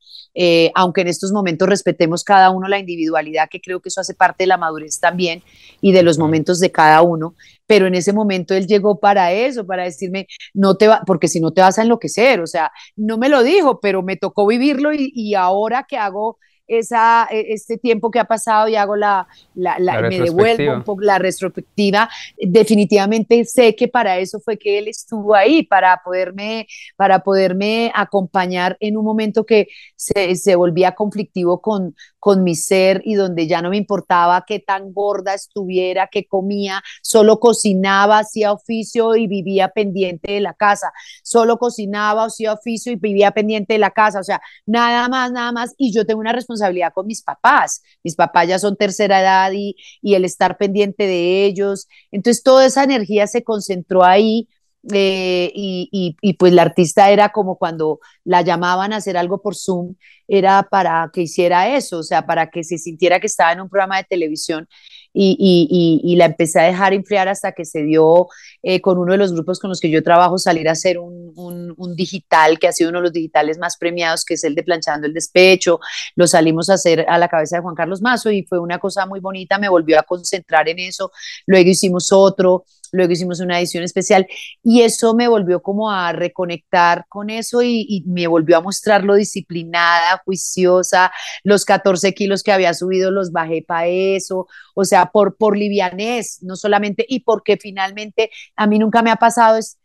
aunque en estos momentos respetemos cada uno la individualidad, que creo que eso hace parte de la madurez también y de los momentos de cada uno, pero en ese momento él llegó para eso, para decirme, no te va, porque si no te vas a enloquecer, o sea, no me lo dijo, pero me tocó vivirlo y, ahora que hago esa, e, este tiempo que ha pasado y hago la, la, me devuelvo un poco la retrospectiva, definitivamente sé que para eso fue que él estuvo ahí, para poderme, para poderme acompañar en un momento que se, se volvía conflictivo con, con mi ser y donde ya no me importaba qué tan gorda estuviera, qué comía, solo cocinaba, hacía oficio y vivía pendiente de la casa, solo cocinaba, hacía oficio y vivía pendiente de la casa, o sea, nada más, nada más, y yo tengo una responsabilidad con mis papás, mis papás ya son tercera edad y, y el estar pendiente de ellos, entonces toda esa energía se concentró ahí eh, y, y, pues la artista era como cuando la llamaban a hacer algo por Zoom, era para que hiciera eso, o sea, para que se sintiera que estaba en un programa de televisión y, y la empecé a dejar enfriar hasta que se dio eh, con uno de los grupos con los que yo trabajo salir a hacer un, un, un, digital, que ha sido uno de los digitales más premiados, que es el de Planchando el Despecho, lo salimos a hacer a la cabeza de Juan Carlos Mazo y fue una cosa muy bonita, me volvió a concentrar en eso, luego hicimos otro, luego hicimos una edición especial y eso me volvió como a reconectar con eso y, me volvió a mostrar lo disciplinada, juiciosa, los 14 kilos que había subido los bajé para eso, o sea, por, por livianez, no solamente, y porque finalmente a mí nunca me ha pasado es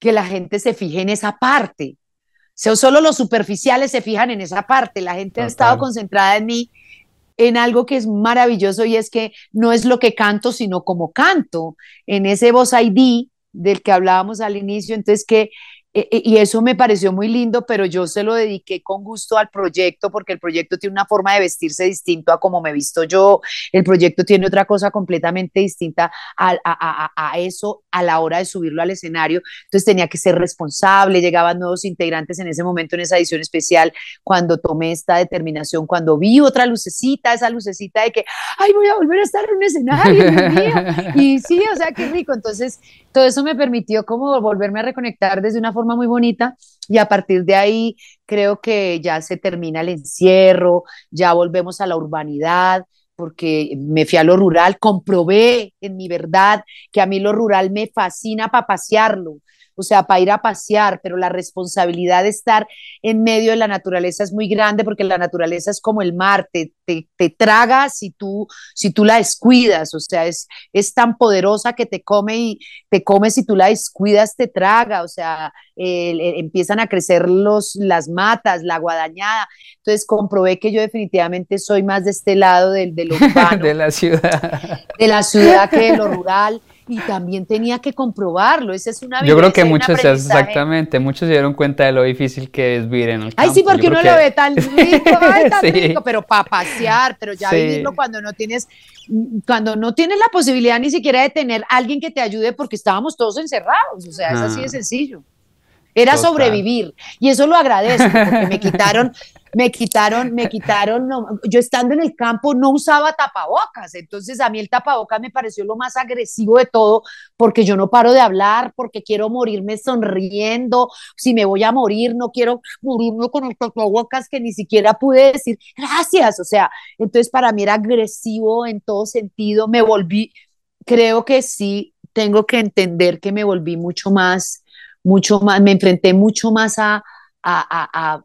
que la gente se fije en esa parte. O sea, solo los superficiales se fijan en esa parte. La gente ha estado concentrada en mí en algo que es maravilloso y es que no es lo que canto, sino como canto, en ese voz ID del que hablábamos al inicio, entonces que e, e, y eso me pareció muy lindo, pero yo se lo dediqué con gusto al proyecto porque el proyecto tiene una forma de vestirse distinto a como me he visto yo, el proyecto tiene otra cosa completamente distinta a, a, a, eso a la hora de subirlo al escenario, entonces tenía que ser responsable, llegaban nuevos integrantes en ese momento en esa edición especial, cuando tomé esta determinación, cuando vi otra lucecita, esa lucecita de que, ay, voy a volver a estar en un escenario, y sí, o sea, qué rico, entonces todo eso me permitió como volverme a reconectar desde una forma muy bonita y a partir de ahí creo que ya se termina el encierro, ya volvemos a la urbanidad, porque me fui a lo rural, comprobé en mi verdad que a mí lo rural me fascina para pasearlo, o sea, para ir a pasear, pero la responsabilidad de estar en medio de la naturaleza es muy grande porque la naturaleza es como el mar, te, te, te traga si tú, si tú la descuidas, o sea, es, es tan poderosa que te come y te come si tú la descuidas, te traga, o sea, empiezan a crecer los, las matas, la guadañada. Entonces comprobé que yo definitivamente soy más de este lado del, del urbano. de la ciudad. De la ciudad que de lo rural y también tenía que comprobarlo. Esa es una Yo creo que muchos, exactamente, muchos se dieron cuenta de lo difícil que es vivir en el campo. Ay, sí, porque uno lo ve tan rico, tan rico, pero para pasear, pero ya vivirlo cuando no tienes, cuando no tienes la posibilidad ni siquiera de tener alguien que te ayude porque estábamos todos encerrados, o sea, es así de ah. sencillo. Era sobrevivir y eso lo agradezco porque me quitaron me quitaron, me quitaron, yo estando en el campo no usaba tapabocas, entonces a mí el tapabocas me pareció lo más agresivo de todo, porque yo no paro de hablar, porque quiero morirme sonriendo, si me voy a morir, no quiero morirme con el tapabocas que ni siquiera pude decir gracias, o sea, entonces para mí era agresivo en todo sentido, me volví, creo que sí, tengo que entender que me volví mucho más, mucho más, me enfrenté mucho más a a,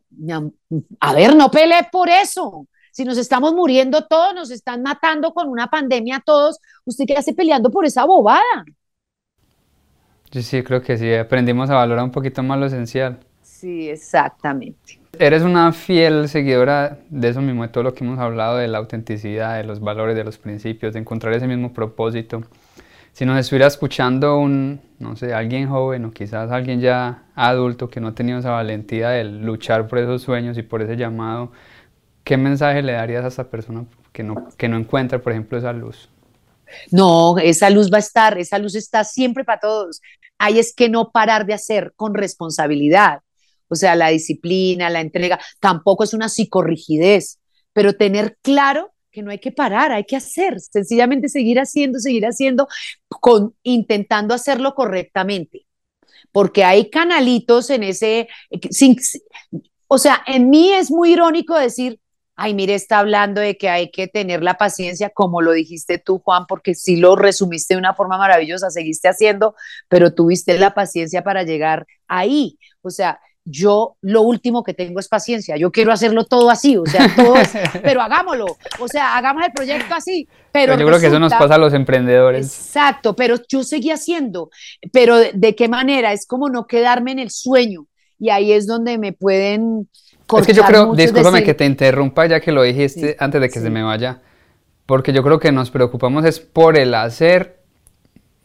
a, ver, no peleé por eso. Si nos estamos muriendo todos, nos están matando con una pandemia todos, ¿usted qué hace peleando por esa bobada? Yo sí, creo que sí, aprendimos a valorar un poquito más lo esencial. Sí, exactamente. Eres una fiel seguidora de eso mismo, de todo lo que hemos hablado, de la autenticidad, de los valores, de los principios, de encontrar ese mismo propósito si nos estuviera escuchando un, no sé, alguien joven o quizás alguien ya adulto que no ha tenido esa valentía de luchar por esos sueños y por ese llamado, ¿qué mensaje le darías a esa persona que no, que no encuentra, por ejemplo, esa luz? No, esa luz va a estar, esa luz está siempre para todos. Hay es que no parar de hacer con responsabilidad. O sea, la disciplina, la entrega, tampoco es una psicorrigidez, pero tener claro que no hay que parar, hay que hacer, sencillamente seguir haciendo, seguir haciendo, con, intentando hacerlo correctamente, porque hay canalitos en ese, sin, o sea, en mí es muy irónico decir, ay, mire, está hablando de que hay que tener la paciencia, como lo dijiste tú, Juan, porque sí lo resumiste de una forma maravillosa, seguiste haciendo, pero tuviste la paciencia para llegar ahí. O sea, yo lo último que tengo es paciencia, yo quiero hacerlo todo así, o sea, todo es, pero hagámoslo, o sea, hagamos el proyecto así. Pero, yo creo que eso nos pasa a los emprendedores. Exacto, pero yo seguí haciendo, pero de, qué manera, es como no quedarme en el sueño, y ahí es donde me pueden... Es que yo creo, discúlpame que te interrumpa ya que lo dijiste antes de que se me vaya, porque yo creo que nos preocupamos es por el hacer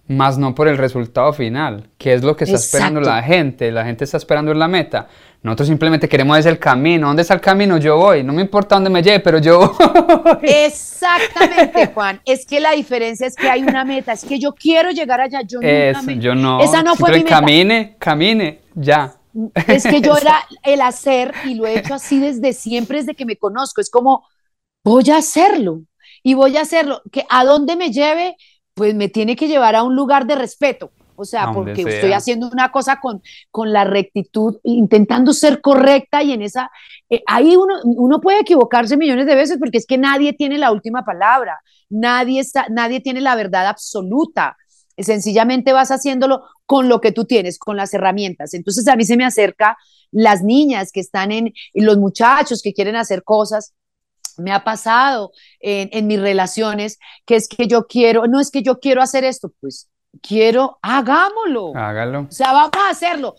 más no por el resultado final, que es lo que está esperando la gente. La gente está esperando la meta. Nosotros simplemente queremos ese el camino. ¿Dónde está el camino? Yo voy. No me importa dónde me lleve, pero yo voy. Exactamente, Juan. Es que la diferencia es que hay una meta. Es que yo quiero llegar allá. Yo, yo no. Esa no fue mi meta. Camine, camine, ya. Es que yo era el hacer y lo he hecho así desde siempre, desde que me conozco. Es como, voy a hacerlo y voy a hacerlo. Que a dónde me lleve, pues me tiene que llevar a un lugar de respeto. O sea, porque estoy haciendo una cosa con, con la rectitud, intentando ser correcta y en esa, eh, ahí uno, uno puede equivocarse millones de veces porque es que nadie tiene la última palabra, nadie, está, nadie tiene la verdad absoluta. Sencillamente vas haciéndolo con lo que tú tienes, con las herramientas. Entonces a mí se me acerca las niñas que están en, los muchachos que quieren hacer cosas me ha pasado en, mis relaciones, que es que yo quiero, no es que yo quiero hacer esto, pues quiero, hagámoslo. Hágalo. O sea, vamos a hacerlo.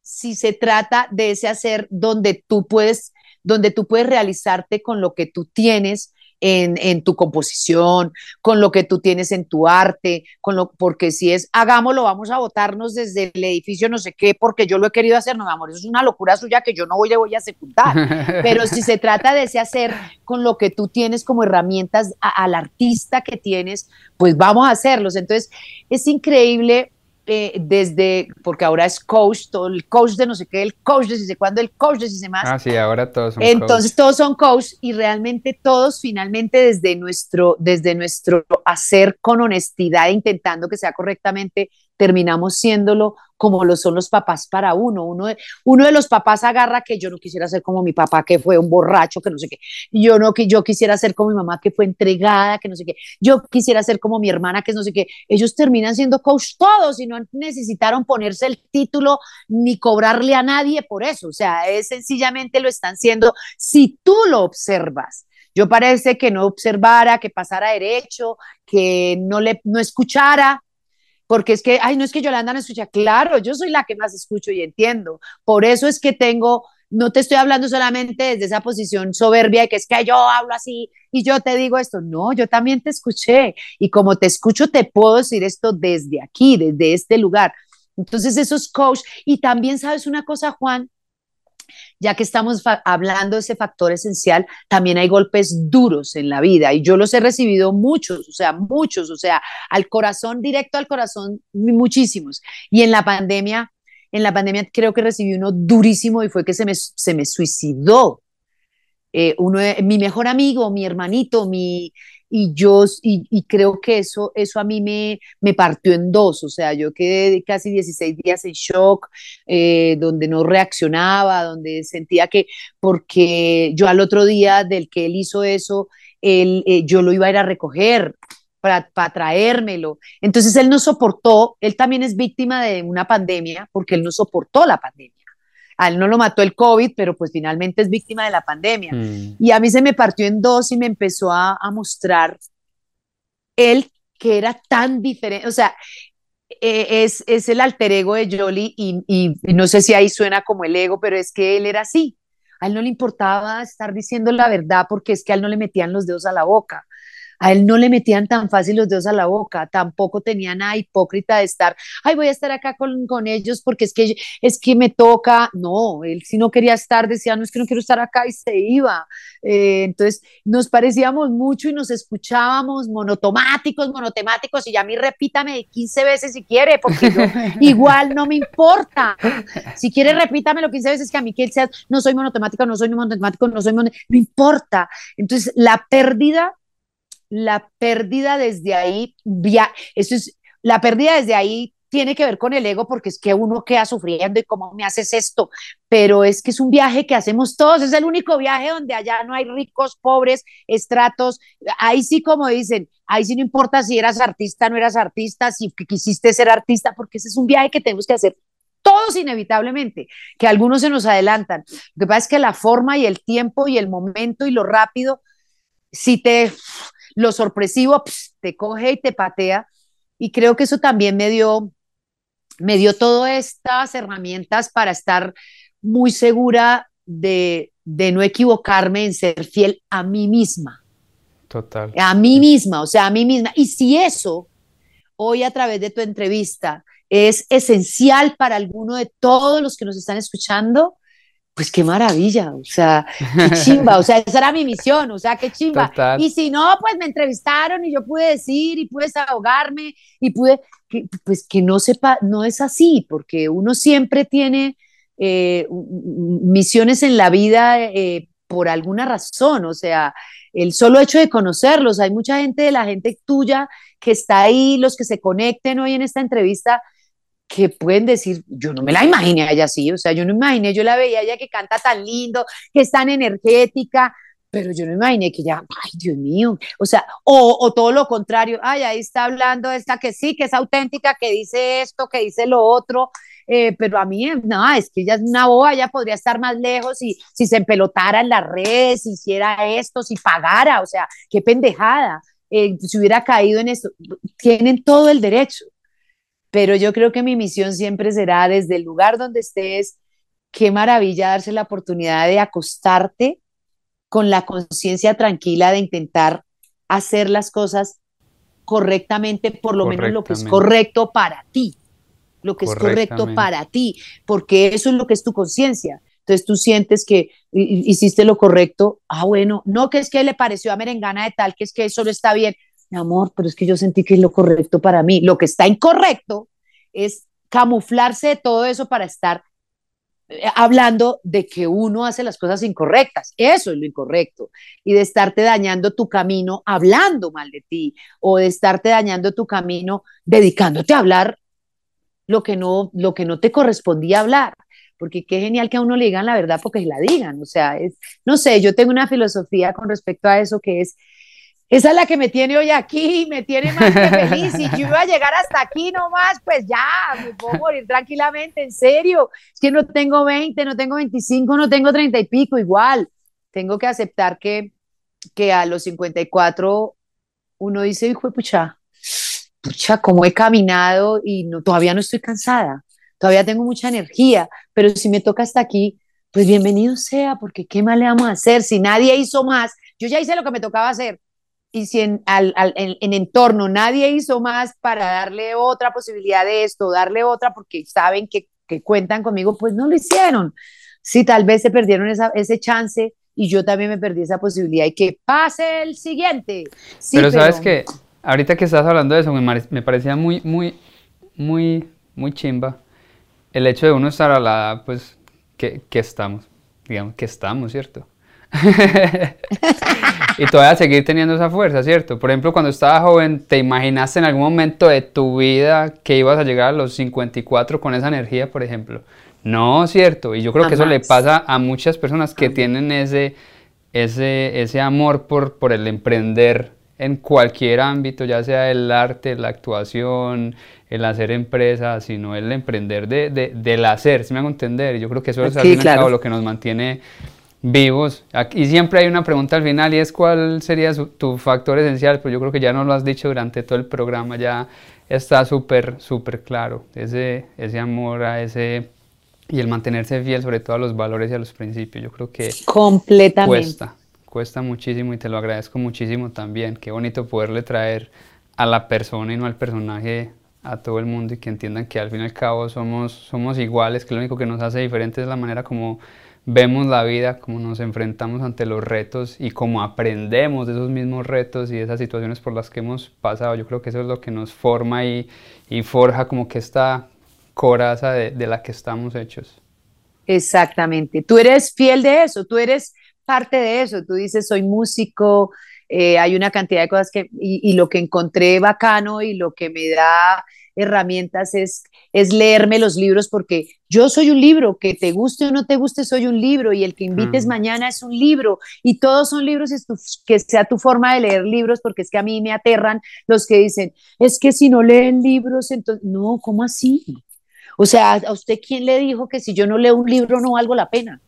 Si se trata de ese hacer donde tú puedes, donde tú puedes realizarte con lo que tú tienes, en, tu composición, con lo que tú tienes en tu arte, con lo, porque si es hagámoslo, vamos a votarnos desde el edificio no sé qué, porque yo lo he querido hacer, no, mi amor, eso es una locura suya que yo no voy, le voy a secundar. Pero si se trata de ese hacer con lo que tú tienes como herramientas al artista que tienes, pues vamos a hacerlos. Entonces, es increíble eh, desde, porque ahora es coach, todo el coach de no sé qué, el coach de si sé cuándo, el coach de si sé más. Ah, sí, ahora todos son Entonces todos son coach y realmente todos finalmente desde nuestro, desde nuestro hacer con honestidad, intentando que sea correctamente terminamos siéndolo como lo son los papás para uno. Uno de, uno de los papás agarra que yo no quisiera ser como mi papá, que fue un borracho, que no sé qué. Yo no que yo quisiera ser como mi mamá, que fue entregada, que no sé qué. Yo quisiera ser como mi hermana, que no sé qué. Ellos terminan siendo coach todos y no necesitaron ponerse el título ni cobrarle a nadie por eso. O sea, es sencillamente lo están siendo si tú lo observas. Yo parece que no observara, que pasara derecho, que no le no escuchara, porque es que, ay, no es que Yolanda no escucha, claro, yo soy la que más escucho y entiendo. Por eso es que tengo, no te estoy hablando solamente desde esa posición soberbia de que es que yo hablo así y yo te digo esto, no, yo también te escuché y como te escucho te puedo decir esto desde aquí, desde este lugar. Entonces, esos coach, y también sabes una cosa, Juan, ya que estamos hablando de ese factor esencial, también hay golpes duros en la vida y yo los he recibido muchos, o sea, muchos, o sea, al corazón, directo al corazón, muchísimos. Y en la pandemia, en la pandemia creo que recibí uno durísimo y fue que se me, se me suicidó. Eh, uno mi mejor amigo, mi hermanito, mi, y yo, y, creo que eso, eso a mí me, me partió en dos, o sea, yo quedé casi 16 días en shock, eh, donde no reaccionaba, donde sentía que, porque yo al otro día del que él hizo eso, él, eh, yo lo iba a ir a recoger, para, para, traérmelo. Entonces él no soportó, él también es víctima de una pandemia porque él no soportó la pandemia. A él no lo mató el COVID, pero pues finalmente es víctima de la pandemia. Mm. Y a mí se me partió en dos y me empezó a, mostrar él que era tan diferente, o sea, e, es, es, el alter ego de Jolie y, y, no sé si ahí suena como el ego, pero es que él era así. A él no le importaba estar diciendo la verdad porque es que a él no le metían los dedos a la boca. A él no le metían tan fácil los dedos a la boca, tampoco tenía nada hipócrita de estar, ay, voy a estar acá con, con ellos porque es que, es que me toca. No, él si no quería estar, decía, no es que no quiero estar acá y se iba. Eh, entonces nos parecíamos mucho y nos escuchábamos monotomáticos, monotemáticos, y ya a mí repítame 15 veces si quiere, porque igual no me importa. Si quiere, repítamelo 15 veces que a mí que él sea, no soy monotemático, no soy monotemático, no soy monotemático, no importa. Entonces, la pérdida la pérdida desde ahí, eso es, la pérdida desde ahí tiene que ver con el ego porque es que uno queda sufriendo y cómo me haces esto, pero es que es un viaje que hacemos todos, es el único viaje donde allá no hay ricos, pobres, estratos, ahí sí como dicen, ahí sí no importa si eras artista, no eras artista, si quisiste ser artista, porque ese es un viaje que tenemos que hacer todos inevitablemente, que algunos se nos adelantan. Lo que pasa es que la forma y el tiempo y el momento y lo rápido, si te, lo sorpresivo, te coge y te patea. Y creo que eso también me dio, me dio todas estas herramientas para estar muy segura de, de no equivocarme en ser fiel a mí misma. Total. A mí misma, o sea, a mí misma. Y si eso, hoy a través de tu entrevista, es esencial para alguno de todos los que nos están escuchando, pues qué maravilla, o sea, qué chimba, o sea, esa era mi misión, o sea, qué chimba. Y si no, pues me entrevistaron y yo pude decir y pude desahogarme y pude, pues que no sepa, no es así, porque uno siempre tiene eh, misiones en la vida eh, por alguna razón, o sea, el solo hecho de conocerlos, hay mucha gente de la gente tuya que está ahí, los que se conecten hoy en esta entrevista, que pueden decir, yo no me la imaginé a ella así, o sea, yo no imaginé, yo la veía a ella que canta tan lindo, que es tan energética, pero yo no imaginé que ya, ay, Dios mío, o sea, o, o, todo lo contrario, ay, ahí está hablando esta que sí, que es auténtica, que dice esto, que dice lo otro, eh, pero a mí, no, es que ella es una boba, ella podría estar más lejos si, si se empelotara en las redes, si hiciera esto, si pagara, o sea, qué pendejada, eh, si hubiera caído en esto, tienen todo el derecho, pero yo creo que mi misión siempre será desde el lugar donde estés, qué maravilla darse la oportunidad de acostarte con la conciencia tranquila de intentar hacer las cosas correctamente, por lo menos lo que es correcto para ti lo que es correcto para ti, porque eso es lo que es tu conciencia. Entonces tú sientes que hiciste lo correcto. Ah, bueno, no que es que le pareció a Merengana de tal, que es que eso no está bien. Amor, pero es que yo sentí que es lo correcto para mí. Lo que está incorrecto es camuflarse de todo eso para estar eh, hablando de que uno hace las cosas incorrectas. Eso es lo incorrecto. Y de estarte dañando tu camino hablando mal de ti o de estarte dañando tu camino dedicándote a hablar lo que no, lo que no te correspondía hablar, porque qué genial que a uno le digan la verdad porque la digan, o sea, es, no sé, yo tengo una filosofía con respecto a eso que es, esa es la que me tiene hoy aquí, me tiene más que feliz, y yo iba a llegar hasta aquí nomás, pues ya, me puedo morir tranquilamente, en serio, es que no tengo 20, no tengo 25, no tengo 30 y pico, igual, tengo que aceptar que, que a los 54 uno dice, hijo de pucha, pucha, cómo he caminado y no, todavía no estoy cansada, todavía tengo mucha energía, pero si me toca hasta aquí, pues bienvenido sea, porque ¿qué más le vamos a hacer? Si nadie hizo más, yo ya hice lo que me tocaba hacer, y si en, al, en, entorno nadie hizo más para darle otra posibilidad de esto, darle otra porque saben que, que cuentan conmigo, pues no lo hicieron. Sí, tal vez se perdieron esa, ese chance y yo también me perdí esa posibilidad y que pase el siguiente. pero, sabes que ahorita que estás hablando de eso, me, parecía muy, muy, muy, muy chimba el hecho de uno estar a la pues, que, que estamos, digamos, que estamos, ¿cierto? y todavía seguir teniendo esa fuerza, ¿cierto? Por ejemplo, cuando estabas joven, ¿te imaginaste en algún momento de tu vida que ibas a llegar a los 54 con esa energía, por ejemplo? No, ¿cierto? Y yo creo que eso le pasa a muchas personas que tienen ese, ese, ese amor por, por el emprender en cualquier ámbito, ya sea el arte, la actuación, el hacer empresa, sino el emprender de, de, del hacer, si me hago entender. Yo creo que eso es al lo que nos mantiene vivos. Y siempre hay una pregunta al final y es cuál sería tu factor esencial, pero yo creo que ya nos lo has dicho durante todo el programa, ya está súper, súper claro. Ese, ese amor a ese y el mantenerse fiel sobre todo a los valores y a los principios. Yo creo que completamente cuesta cuesta muchísimo y te lo agradezco muchísimo también. Qué bonito poderle traer a la persona y no al personaje a todo el mundo y que entiendan que al fin y al cabo somos, somos iguales, que lo único que nos hace diferente es la manera como vemos la vida, cómo nos enfrentamos ante los retos y cómo aprendemos de esos mismos retos y de esas situaciones por las que hemos pasado. Yo creo que eso es lo que nos forma y, y forja como que esta coraza de, de la que estamos hechos. Exactamente. Tú eres fiel de eso, tú eres parte de eso. Tú dices, soy músico, eh, hay una cantidad de cosas que, y, lo que encontré bacano y lo que me da herramientas es, es leerme los libros porque yo soy un libro, que te guste o no te guste, soy un libro y el que invites mañana es un libro y todos son libros, es que sea tu forma de leer libros porque es que a mí me aterran los que dicen, es que si no leen libros, entonces, no, ¿cómo así? O sea, ¿a usted quién le dijo que si yo no leo un libro no valgo la pena?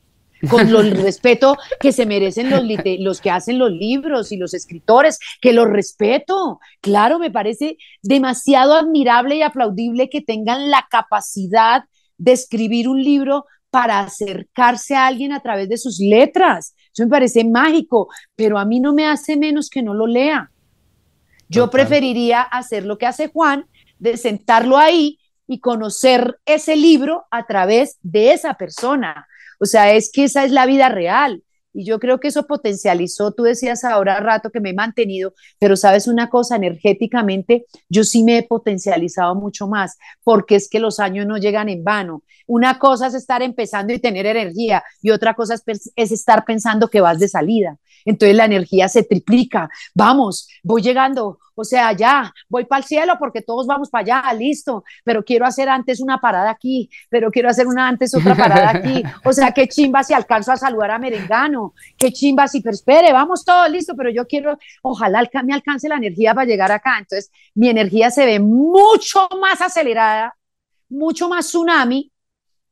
Con el respeto que se merecen los, los que hacen los libros y los escritores, que los respeto. Claro, me parece demasiado admirable y aplaudible que tengan la capacidad de escribir un libro para acercarse a alguien a través de sus letras. Eso me parece mágico, pero a mí no me hace menos que no lo lea. Yo preferiría hacer lo que hace Juan, de sentarlo ahí y conocer ese libro a través de esa persona. O sea, es que esa es la vida real. Y yo creo que eso potencializó, tú decías ahora rato que me he mantenido, pero sabes una cosa, energéticamente yo sí me he potencializado mucho más, porque es que los años no llegan en vano. Una cosa es estar empezando y tener energía y otra cosa es, es estar pensando que vas de salida. Entonces la energía se triplica. Vamos, voy llegando, o sea, ya, voy para el cielo porque todos vamos para allá, listo, pero quiero hacer antes una parada aquí, pero quiero hacer una antes otra parada aquí. O sea, qué chimba si alcanzo a saludar a Merengano, qué chimba si, pero espere, vamos todo listo, pero yo quiero, ojalá me alcance la energía para llegar acá. Entonces, mi energía se ve mucho más acelerada, mucho más tsunami,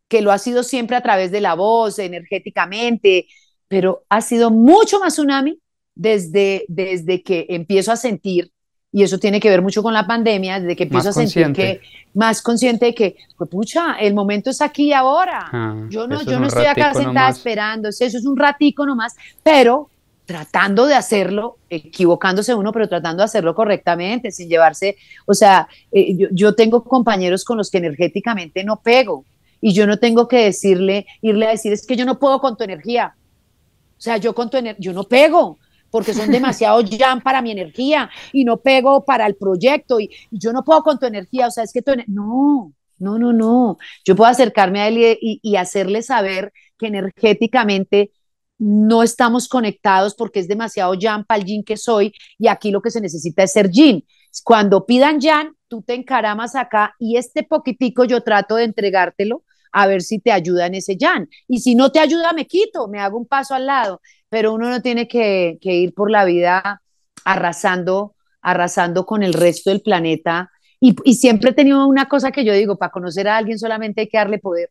que lo ha sido siempre a través de la voz, energéticamente, pero ha sido mucho más tsunami desde, desde que empiezo a sentir, y eso tiene que ver mucho con la pandemia, desde que empiezo a sentir que más consciente de que, pues pucha, el momento es aquí y ahora. Ah, yo no, yo no estoy acá sentada esperando, eso es un ratico nomás, pero tratando de hacerlo, equivocándose uno, pero tratando de hacerlo correctamente, sin llevarse, o sea, eh, yo, yo, tengo compañeros con los que energéticamente no pego y yo no tengo que decirle, irle a decir, es que yo no puedo con tu energía, sea, yo con tu yo no pego porque son demasiado jam para mi energía y no pego para el proyecto y, yo no puedo con tu energía, o sea, es que tu no, no, no, no. Yo puedo acercarme a él y, y hacerle saber que energéticamente no estamos conectados porque es demasiado jam para el yin que soy y aquí lo que se necesita es ser yin. Cuando pidan jan, tú te encaramas acá y este poquitico yo trato de entregártelo a ver si te ayuda en ese yan. Y si no te ayuda, me quito, me hago un paso al lado. Pero uno no tiene que, ir por la vida arrasando, arrasando con el resto del planeta. Y, y siempre he tenido una cosa que yo digo, para conocer a alguien solamente hay que darle poder.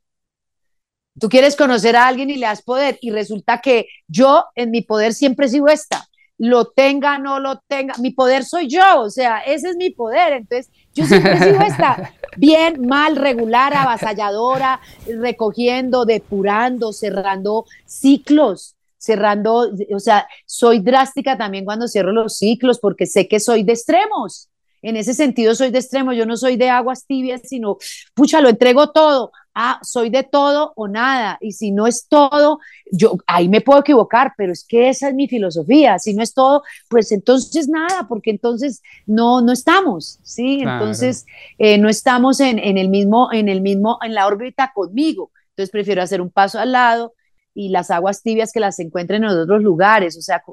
Tú quieres conocer a alguien y le das poder y resulta que yo en mi poder siempre sigo esta lo tenga, no lo tenga, mi poder soy yo, o sea, ese es mi poder, entonces yo siempre sigo esta, bien, mal, regular, avasalladora, recogiendo, depurando, cerrando ciclos, cerrando, o sea, soy drástica también cuando cierro los ciclos porque sé que soy de extremos. En ese sentido soy de extremo, yo no soy de aguas tibias, sino, pucha, lo entrego todo. Ah, soy de todo o nada. Y si no es todo, yo ahí me puedo equivocar, pero es que esa es mi filosofía. Si no es todo, pues entonces nada, porque entonces no, no estamos, ¿sí? Entonces eh, no estamos en, en, el mismo, en el mismo, en la órbita conmigo. Entonces prefiero hacer un paso al lado, y las aguas tibias que las encuentren en otros lugares. O sea,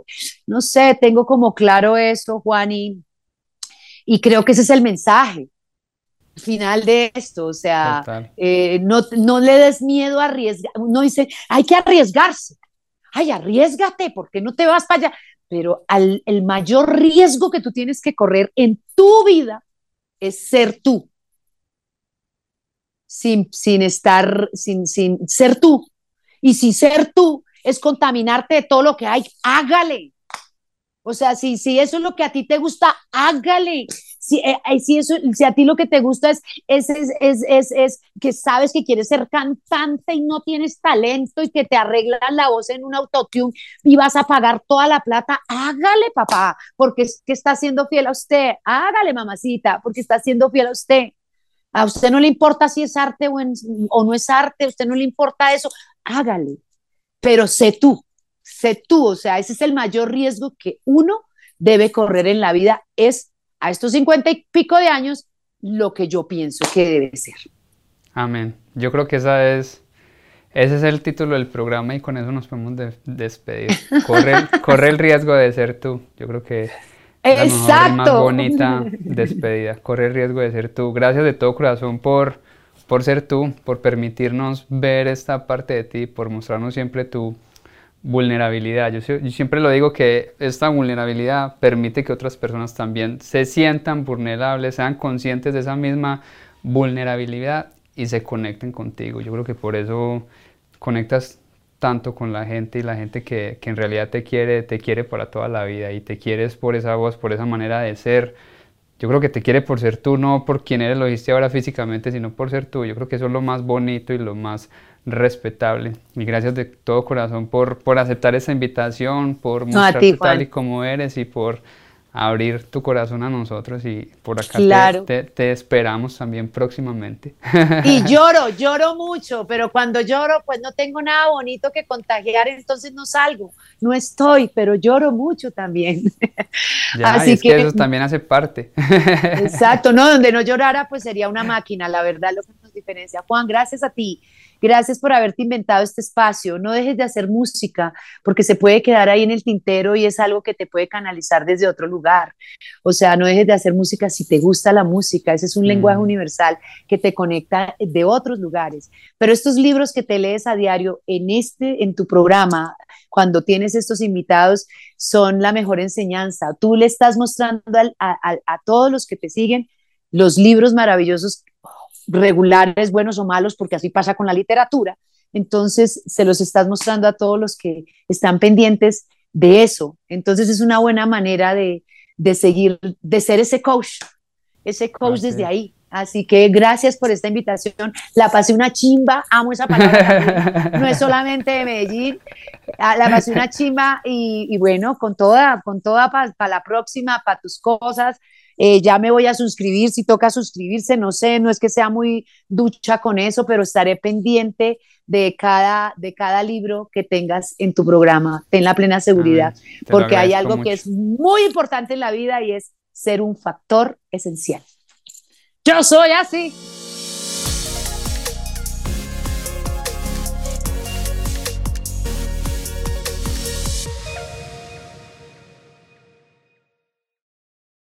no sé, tengo como claro eso, Juan, y, y creo que ese es el mensaje final de esto, o sea, eh, no, no le des miedo a arriesgar, no dice, hay que arriesgarse, ay, arriesgate, porque no te vas para allá, pero al, el mayor riesgo que tú tienes que correr en tu vida es ser tú, sin, sin estar, sin, sin ser tú, y si ser tú es contaminarte de todo lo que hay, hágale, o sea, si, si eso es lo que a ti te gusta, hágale. Si, eh, eh, eso, si a ti lo que te gusta es, es, es, es, es, que sabes que quieres ser cantante y no tienes talento y que te arreglan la voz en un autotune y vas a pagar toda la plata, hágale, papá, porque es que está siendo fiel a usted. Hágale, mamacita, porque está siendo fiel a usted. A usted no le importa si es arte o, o no es arte, a usted no le importa eso, hágale, pero sé tú sé tú, o sea, ese es el mayor riesgo que uno debe correr en la vida, es a estos cincuenta y pico de años lo que yo pienso que debe ser. Amén. Yo creo que esa es, ese es el título del programa y con eso nos podemos despedir. Corre, el riesgo de ser tú. Yo creo que es la más bonita despedida. Corre el riesgo de ser tú. Gracias de todo corazón por, por ser tú, por permitirnos ver esta parte de ti, por mostrarnos siempre tu vulnerabilidad. Yo, siempre lo digo que esta vulnerabilidad permite que otras personas también se sientan vulnerables, sean conscientes de esa misma vulnerabilidad y se conecten contigo. Yo creo que por eso conectas tanto con la gente y la gente que, que, en realidad te quiere, te quiere para toda la vida y te quieres por esa voz, por esa manera de ser. Yo creo que te quiere por ser tú, no por quien eres, lo dijiste ahora físicamente, sino por ser tú. Yo creo que eso es lo más bonito y lo más respetable. Y gracias de todo corazón por, por aceptar esa invitación, por mostrarte tal y como eres y por abrir tu corazón a nosotros y por acá te, esperamos también próximamente. Y lloro, lloro mucho, pero cuando lloro pues no tengo nada bonito que contagiar, entonces no salgo, no estoy, pero lloro mucho también. Así que, eso también hace parte. Exacto, no, donde no llorara pues sería una máquina, la verdad lo que nos diferencia. Juan, gracias a ti Gracias por haberte inventado este espacio. No dejes de hacer música porque se puede quedar ahí en el tintero y es algo que te puede canalizar desde otro lugar. O sea, no dejes de hacer música si te gusta la música. Ese es un lenguaje mm. universal que te conecta de otros lugares. Pero estos libros que te lees a diario en este, en tu programa, cuando tienes estos invitados, son la mejor enseñanza. Tú le estás mostrando a, a todos los que te siguen los libros maravillosos regulares, buenos o malos, porque así pasa con la literatura. Entonces, se los estás mostrando a todos los que están pendientes de eso. Entonces, es una buena manera de, seguir, de ser ese coach, ese coach desde ahí. Así que gracias por esta invitación. La pasé una chimba, amo esa palabra. no es solamente de Medellín, ah, la pasé una chimba y, bueno, con toda, con toda para la próxima, para tus cosas, eh, ya me voy a suscribir, si toca suscribirse, no sé, no es que sea muy ducha con eso, pero estaré pendiente de cada, de cada libro que tengas en tu programa, ten la plena seguridad, porque hay algo que es muy importante en la vida y es ser un factor esencial. Yo soy así.